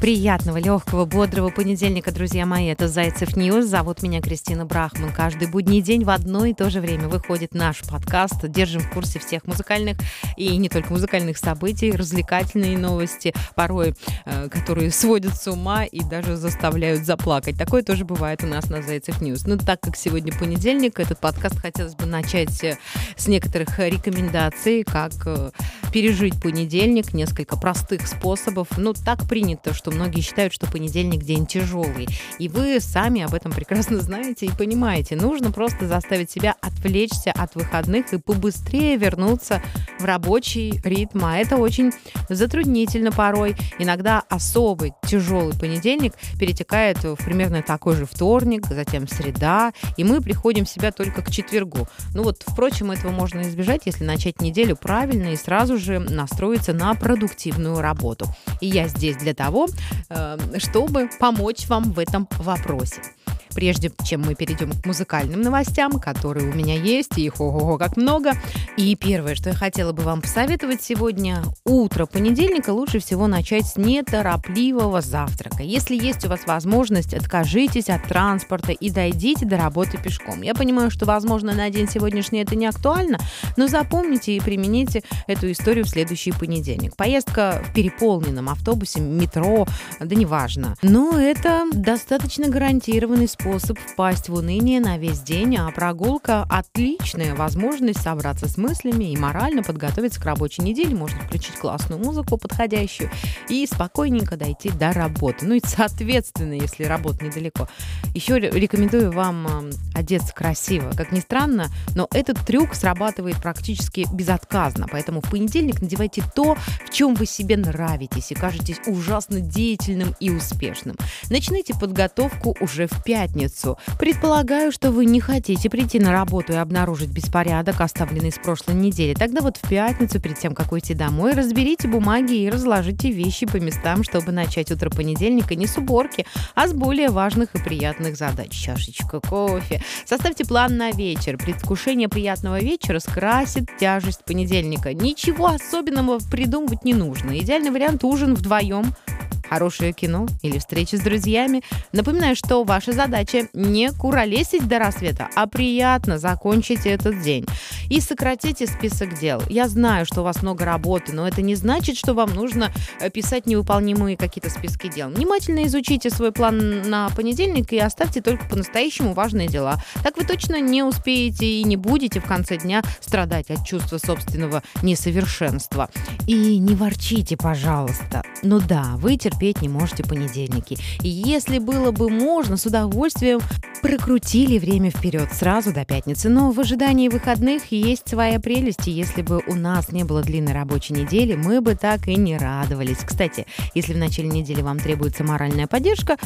Приятного, легкого, бодрого понедельника, друзья мои. Это Зайцев News. Зовут меня Кристина Брахман. Каждый будний день в одно и то же время выходит наш подкаст. Держим в курсе всех музыкальных и не только музыкальных событий, развлекательные новости, порой, э, которые сводят с ума и даже заставляют заплакать. Такое тоже бывает у нас на Зайцев News. Но так как сегодня понедельник, этот подкаст хотелось бы начать э, с некоторых рекомендаций, как э, пережить понедельник, несколько простых способов. Ну, так принято, что многие считают, что понедельник день тяжелый. И вы сами об этом прекрасно знаете и понимаете. Нужно просто заставить себя отвлечься от выходных и побыстрее вернуться в рабочий ритм. А это очень затруднительно порой. Иногда особый тяжелый понедельник перетекает в примерно такой же вторник, затем среда, и мы приходим в себя только к четвергу. Ну вот, впрочем, этого можно избежать, если начать неделю правильно и сразу же настроиться на продуктивную работу. И я здесь для того, э, чтобы помочь вам в этом вопросе. Прежде чем мы перейдем к музыкальным новостям, которые у меня есть, и их ого-го как много. И первое, что я хотела бы вам посоветовать сегодня, утро понедельника лучше всего начать с неторопливого завтрака. Если есть у вас возможность, откажитесь от транспорта и дойдите до работы пешком. Я понимаю, что, возможно, на день сегодняшний это не актуально, но запомните и примените эту историю в следующий понедельник. Поездка в переполненном автобусе, метро, да неважно. Но это достаточно гарантированный способ способ впасть в уныние на весь день, а прогулка – отличная возможность собраться с мыслями и морально подготовиться к рабочей неделе. Можно включить классную музыку подходящую и спокойненько дойти до работы. Ну и соответственно, если работа недалеко. Еще рекомендую вам одеться красиво. Как ни странно, но этот трюк срабатывает практически безотказно. Поэтому в понедельник надевайте то, в чем вы себе нравитесь и кажетесь ужасно деятельным и успешным. Начните подготовку уже в 5 пятницу. Предполагаю, что вы не хотите прийти на работу и обнаружить беспорядок, оставленный с прошлой недели. Тогда вот в пятницу, перед тем, как уйти домой, разберите бумаги и разложите вещи по местам, чтобы начать утро понедельника не с уборки, а с более важных и приятных задач. Чашечка кофе. Составьте план на вечер. Предвкушение приятного вечера скрасит тяжесть понедельника. Ничего особенного придумывать не нужно. Идеальный вариант ужин вдвоем хорошее кино или встречи с друзьями. Напоминаю, что ваша задача не куролесить до рассвета, а приятно закончить этот день. И сократите список дел. Я знаю, что у вас много работы, но это не значит, что вам нужно э, писать невыполнимые какие-то списки дел. Внимательно изучите свой план на понедельник и оставьте только по-настоящему важные дела. Так вы точно не успеете и не будете в конце дня страдать от чувства собственного несовершенства. И не ворчите, пожалуйста. Ну да, вы терпеть не можете понедельники. И если было бы можно, с удовольствием прокрутили время вперед сразу до пятницы. Но в ожидании выходных есть своя прелесть, и если бы у нас не было длинной рабочей недели, мы бы так и не радовались. Кстати, если в начале недели вам требуется моральная поддержка,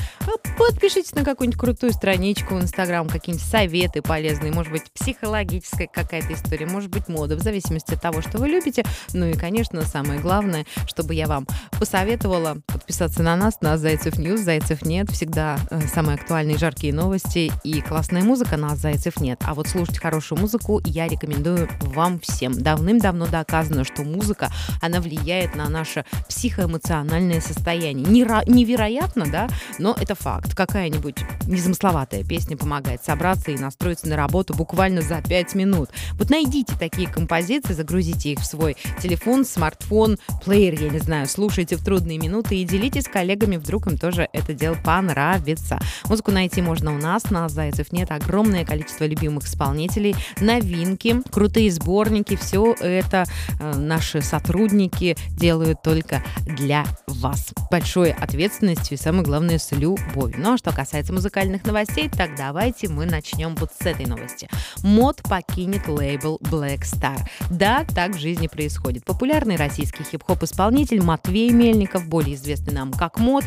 подпишитесь на какую-нибудь крутую страничку в Инстаграм, какие-нибудь советы полезные, может быть, психологическая какая-то история, может быть, мода, в зависимости от того, что вы любите. Ну и, конечно, самое главное, чтобы я вам посоветовала подписаться подписаться на нас, на Зайцев News. Зайцев.net. Всегда э, самые актуальные жаркие новости и классная музыка, на Зайцев.net. А вот слушать хорошую музыку я рекомендую вам всем. Давным-давно доказано, что музыка, она влияет на наше психоэмоциональное состояние. Неро- невероятно, да, но это факт. Какая-нибудь незамысловатая песня помогает собраться и настроиться на работу буквально за 5 минут. Вот найдите такие композиции, загрузите их в свой телефон, смартфон, плеер, я не знаю, слушайте в трудные минуты и делитесь Делитесь с коллегами, вдруг им тоже это дело понравится. Музыку найти можно у нас на Зайцев нет. Огромное количество любимых исполнителей, новинки, крутые сборники. Все это э, наши сотрудники делают только для вас. Большой ответственностью и, самое главное, с любовью. Ну а что касается музыкальных новостей, так давайте мы начнем вот с этой новости. Мот покинет лейбл Black Star. Да, так в жизни происходит. Популярный российский хип-хоп-исполнитель Матвей Мельников, более известный нам как Мот,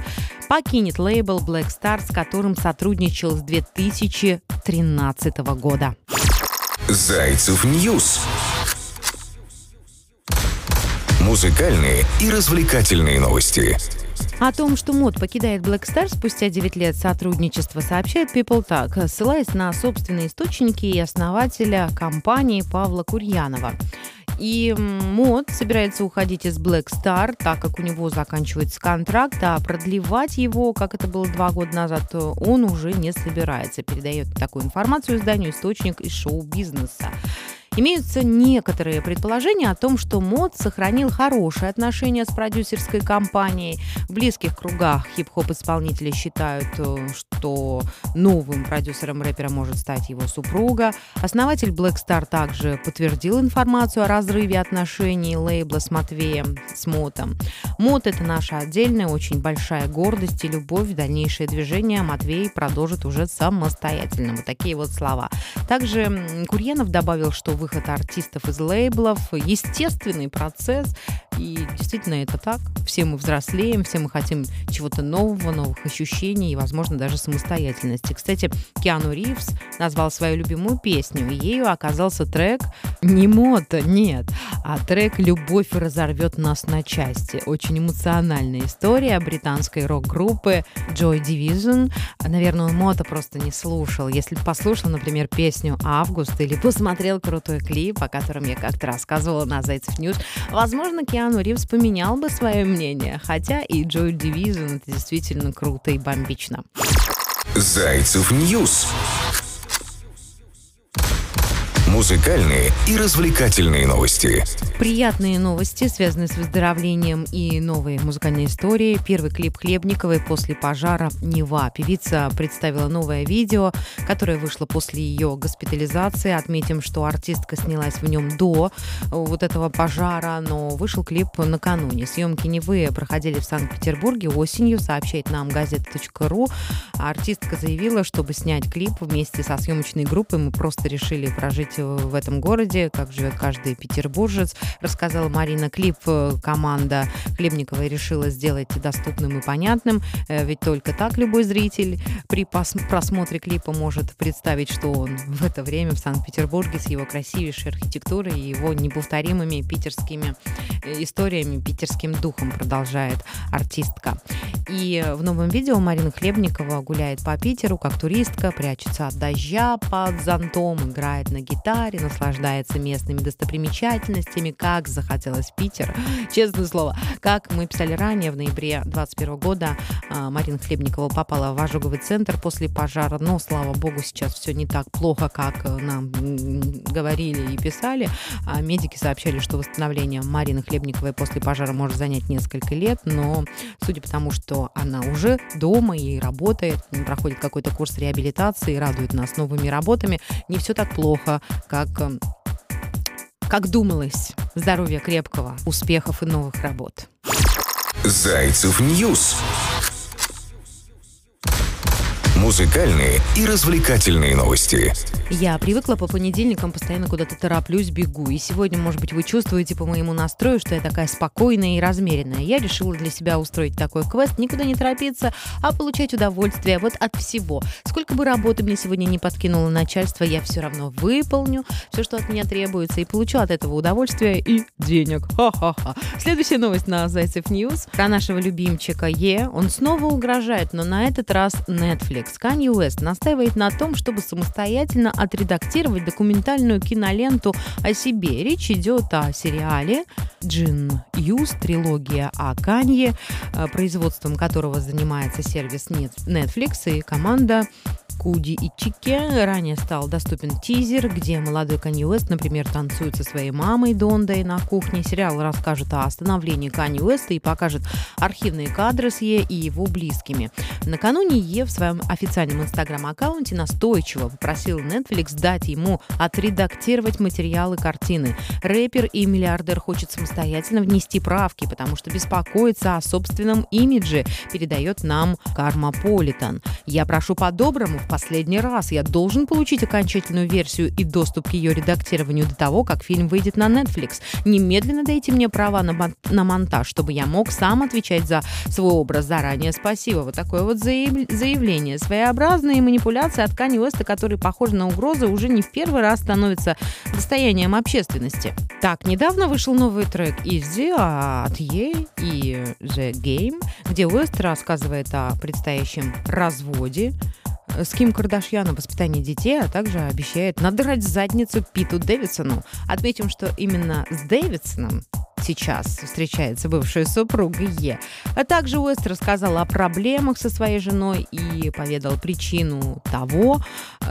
покинет лейбл Black Star, с которым сотрудничал с 2013 года. Зайцев News. Музыкальные и развлекательные новости. О том, что Мот покидает Black Star спустя 9 лет сотрудничества, сообщает PeopleTalk, ссылаясь на собственные источники и основателя компании Павла Курьянова. И Мод собирается уходить из Black Star, так как у него заканчивается контракт, а продлевать его, как это было два года назад, он уже не собирается. Передает такую информацию изданию источник из шоу-бизнеса. Имеются некоторые предположения о том, что Мод сохранил хорошие отношения с продюсерской компанией. В близких кругах хип-хоп-исполнители считают, э, что новым продюсером рэпера может стать его супруга. Основатель Black Star также подтвердил информацию о разрыве отношений лейбла с Матвеем, с Мотом. Мод — это наша отдельная, очень большая гордость и любовь. Дальнейшее движение Матвей продолжит уже самостоятельно. Вот такие вот слова. Также Курьянов добавил, что вы выход артистов из лейблов, естественный процесс. И действительно это так. Все мы взрослеем, все мы хотим чего-то нового, новых ощущений и, возможно, даже самостоятельности. Кстати, Киану Ривз назвал свою любимую песню, и ею оказался трек не Мота, нет, а трек «Любовь разорвет нас на части». Очень эмоциональная история британской рок-группы Joy Division. Наверное, Мота просто не слушал. Если послушал, например, песню «Август» или посмотрел крутой клип, о котором я как-то рассказывала на Зайцев News, возможно, Киану Ривз поменял бы свое мнение, хотя и Joy Division это действительно круто и бомбично. Зайцев News музыкальные и развлекательные новости. Приятные новости, связанные с выздоровлением и новые музыкальные истории. Первый клип Хлебниковой после пожара «Нева». Певица представила новое видео, которое вышло после ее госпитализации. Отметим, что артистка снялась в нем до вот этого пожара, но вышел клип накануне. Съемки «Невы» проходили в Санкт-Петербурге осенью, сообщает нам газета.ру. Артистка заявила, чтобы снять клип вместе со съемочной группой, мы просто решили прожить в этом городе, как живет каждый петербуржец, рассказала Марина. Клип э, команда Хлебниковой решила сделать доступным и понятным, э, ведь только так любой зритель при просмотре клипа может представить, что он в это время в Санкт-Петербурге с его красивейшей архитектурой и его неповторимыми питерскими э, историями, питерским духом продолжает артистка. И в новом видео Марина Хлебникова гуляет по Питеру как туристка, прячется от дождя под зонтом, играет на гитаре, гитаре, наслаждается местными достопримечательностями, как захотелось Питер. Честное слово, как мы писали ранее, в ноябре 2021 года а, Марина Хлебникова попала в ожоговый центр после пожара, но, слава богу, сейчас все не так плохо, как нам говорили и писали. А медики сообщали, что восстановление Марины Хлебниковой после пожара может занять несколько лет, но судя по тому, что она уже дома и работает, проходит какой-то курс реабилитации, радует нас новыми работами, не все так плохо, как эм, как думалось. Здоровья крепкого, успехов и новых работ. Зайцев News музыкальные и развлекательные новости. Я привыкла по понедельникам постоянно куда-то тороплюсь, бегу. И сегодня, может быть, вы чувствуете по моему настрою, что я такая спокойная и размеренная. Я решила для себя устроить такой квест, никуда не торопиться, а получать удовольствие вот от всего. Сколько бы работы мне сегодня не подкинуло начальство, я все равно выполню все, что от меня требуется, и получу от этого удовольствие и денег. Ха-ха-ха. Следующая новость на Зайцев News про нашего любимчика Ye. Он снова угрожает, но на этот раз Netflix. Netflix Kanye West настаивает на том, чтобы самостоятельно отредактировать документальную киноленту о себе. Речь идет о сериале «Jeen-Yuhs. Трилогия о Канье», э, производством которого занимается сервис Netflix и команда Куди и Чике ранее стал доступен тизер, где молодой Канни Уэст, например, танцует со своей мамой Дондой на кухне. Сериал расскажет о становлении Канни Уэста и покажет архивные кадры с Е и его близкими. Накануне Е в своем официальном инстаграм-аккаунте настойчиво попросил Netflix дать ему отредактировать материалы картины. Рэпер и миллиардер хочет самостоятельно внести правки, потому что беспокоится о собственном имидже, передает нам Кармаполитан. Я прошу по-доброму последний раз. Я должен получить окончательную версию и доступ к ее редактированию до того, как фильм выйдет на Netflix. Немедленно дайте мне права на, мон- на монтаж, чтобы я мог сам отвечать за свой образ заранее. Спасибо. Вот такое вот заяв- заявление. Своеобразные манипуляции от Кани Уэста, которые похожи на угрозы, уже не в первый раз становятся достоянием общественности. Так, недавно вышел новый трек Easy от Ye и The Game, где Уэст рассказывает о предстоящем разводе с Ким Кардашьян о воспитании детей, а также обещает надрать задницу Питу Дэвидсону. Отметим, что именно с Дэвидсоном сейчас встречается бывшая супруга Е. А также Уэст рассказал о проблемах со своей женой и поведал причину того,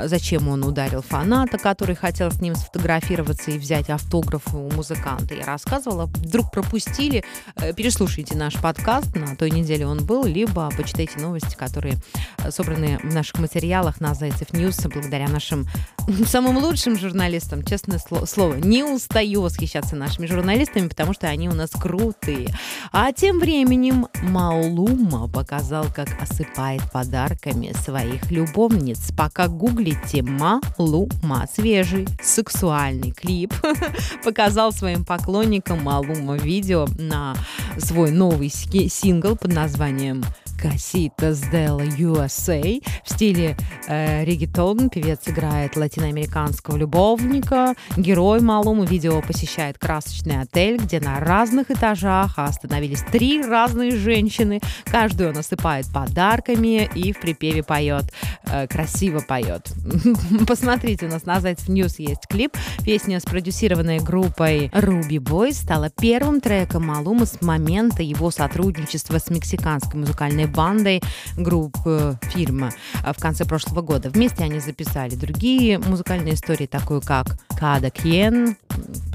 зачем он ударил фаната, который хотел с ним сфотографироваться и взять автограф у музыканта. Я рассказывала, вдруг пропустили, э, переслушайте наш подкаст, на той неделе он был, либо почитайте новости, которые э, собраны в наших материалах на Зайцев News благодаря нашим самым лучшим журналистам. Честное слово, не устаю восхищаться нашими журналистами, потому что они у нас крутые. А тем временем Малума показал, как осыпает подарками своих любовниц. Пока гуглите Малума, свежий сексуальный клип, показал своим поклонникам Малума видео на свой новый сингл под названием Casitas del USA в стиле э, регетон. Певец играет латиноамериканского любовника. Герой Малуму видео посещает красочный отель, где на разных этажах остановились три разные женщины. Каждую он осыпает подарками и в припеве поет. Э, красиво поет. Посмотрите, у нас на Зайцев News есть клип. Песня, спродюсированная группой Rude Boyz, стала первым треком Малума с момента его сотрудничества с мексиканской музыкальной бандой Grupo Firme в конце прошлого года. Вместе они записали другие музыкальные истории, такую как Cada Quien,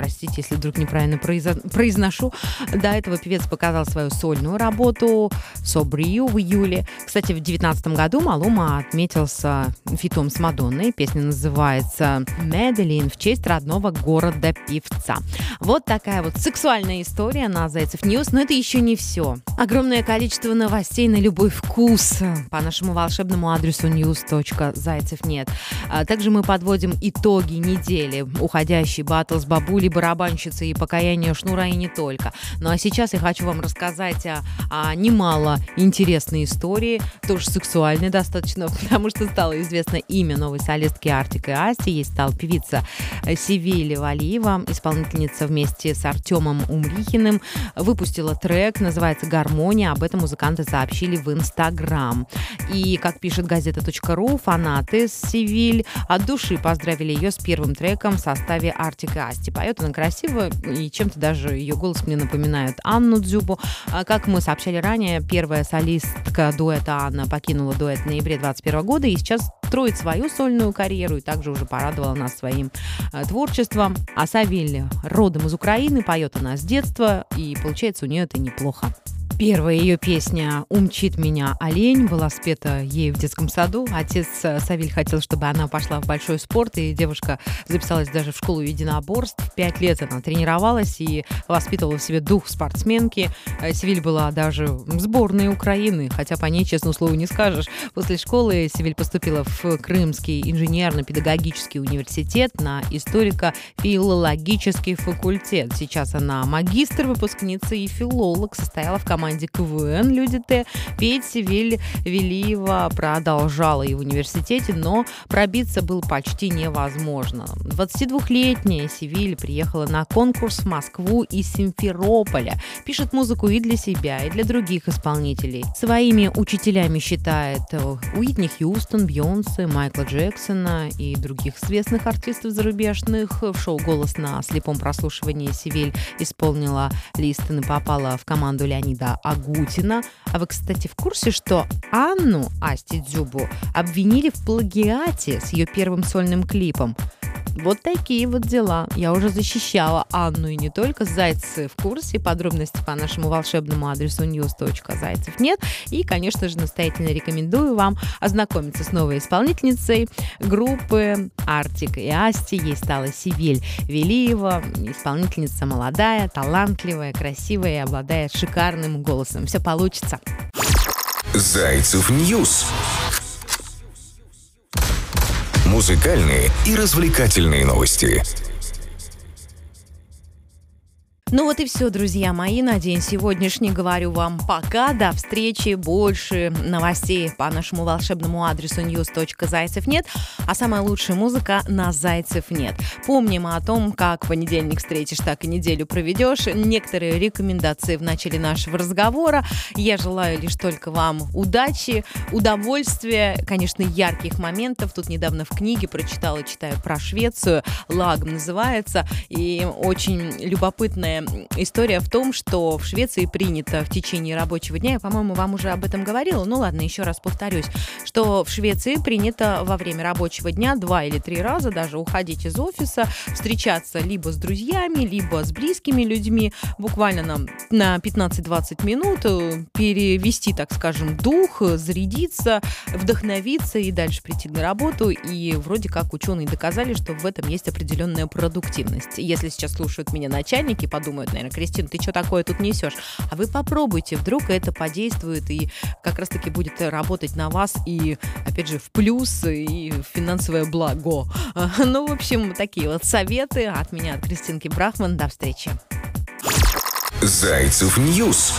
простите, если вдруг неправильно произношу. До этого певец показал свою сольную работу Sobrio в июле. Кстати, в 2019 году Малума отметился фитом с Мадонной. Песня называется «Medellín» в честь родного города певца. Вот такая вот сексуальная история на Зайцев News, но это еще не все. Огромное количество новостей на любой вкус по нашему волшебному адресу news.zaycev.net. А также мы подводим итоги недели. Уходящий батл с бабулей, барабанщицей и покаяние Шнура и не только. Ну а сейчас я хочу вам рассказать о, о немало интересной истории, тоже сексуальной достаточно, потому что стало известно имя новой солистки Артик и Асти. Ей стала певица Севили Валиева, исполнительница вместе с Артемом Умрихиным. Выпустила трек, называется «Гармония». Об этом музыканты сообщили в Инстаграм. И, как пишет газета.ру, фанаты Севиль от души поздравили ее с первым треком в составе Артик и Асти. Поет она красиво, и чем-то даже ее голос мне напоминает Анну Дзюбу. А, как мы сообщали ранее, первая солистка дуэта Анна покинула дуэт в ноябре 2021 года и сейчас строит свою сольную карьеру и также уже порадовала нас своим э, творчеством. А Савель родом из Украины, поет она с детства, и получается у нее это неплохо. Первая ее песня «Умчит меня олень» была спета ей в детском саду. Отец э, Савиль хотел, чтобы она пошла в большой спорт, и девушка записалась даже в школу единоборств. Пять лет она тренировалась и воспитывала в себе дух спортсменки. Э, Севиль была даже в сборной Украины, хотя по ней, честно слову, не скажешь. После школы Севиль поступила в Крымский инженерно-педагогический университет на историко-филологический факультет. Сейчас она магистр, выпускница и филолог, состояла в команде команде КВН «Люди Т». Петь Севиль Велиева продолжала и в университете, но пробиться было почти невозможно. 22-летняя Севиль приехала на конкурс в Москву из Симферополя. Пишет музыку и для себя, и для других исполнителей. Своими учителями считает Уитни Хьюстон, Бьонсе, Майкла Джексона и других известных артистов зарубежных. В шоу «Голос» на слепом прослушивании Севиль исполнила Листон и попала в команду Леонида Агутина. А вы, кстати, в курсе, что Анну Асти Дзюбу обвинили в плагиате с ее первым сольным клипом? Вот такие вот дела. Я уже защищала Анну и не только. Зайцы в курсе. Подробности по нашему волшебному адресу news.зайцев нет. И, конечно же, настоятельно рекомендую вам ознакомиться с новой исполнительницей группы Artik & Asti. Ей стала Севиль Велиева. Исполнительница молодая, талантливая, красивая и обладает шикарным голосом. Все получится. Зайцев News. Музыкальные и развлекательные новости. Ну вот и все, друзья мои, на день сегодняшний говорю вам пока, до встречи, больше новостей по нашему волшебному адресу news.зайцев нет, а самая лучшая музыка на Зайцев нет. Помним о том, как понедельник встретишь, так и неделю проведешь. Некоторые рекомендации в начале нашего разговора. Я желаю лишь только вам удачи, удовольствия, конечно, ярких моментов. Тут недавно в книге прочитала, читаю про Швецию, Лагм называется, и очень любопытная история в том, что в Швеции принято в течение рабочего дня, я, по-моему, вам уже об этом говорила, ну ладно, еще раз повторюсь, что в Швеции принято во время рабочего дня два или три раза даже уходить из офиса, встречаться либо с друзьями, либо с близкими людьми, буквально на, на 15-20 минут, э, перевести, так скажем, дух, зарядиться, вдохновиться и дальше прийти на работу. И вроде как ученые доказали, что в этом есть определенная продуктивность. Если сейчас слушают меня начальники, подумают, думают, наверное, Кристина, ты что такое тут несешь? А вы попробуйте, вдруг это подействует и как раз-таки будет работать на вас и, опять же, в плюс и в финансовое благо. Ну, в общем, такие вот советы от меня, от Кристинки Брахман. До встречи. Зайцев News.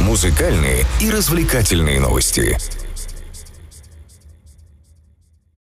Музыкальные и развлекательные новости.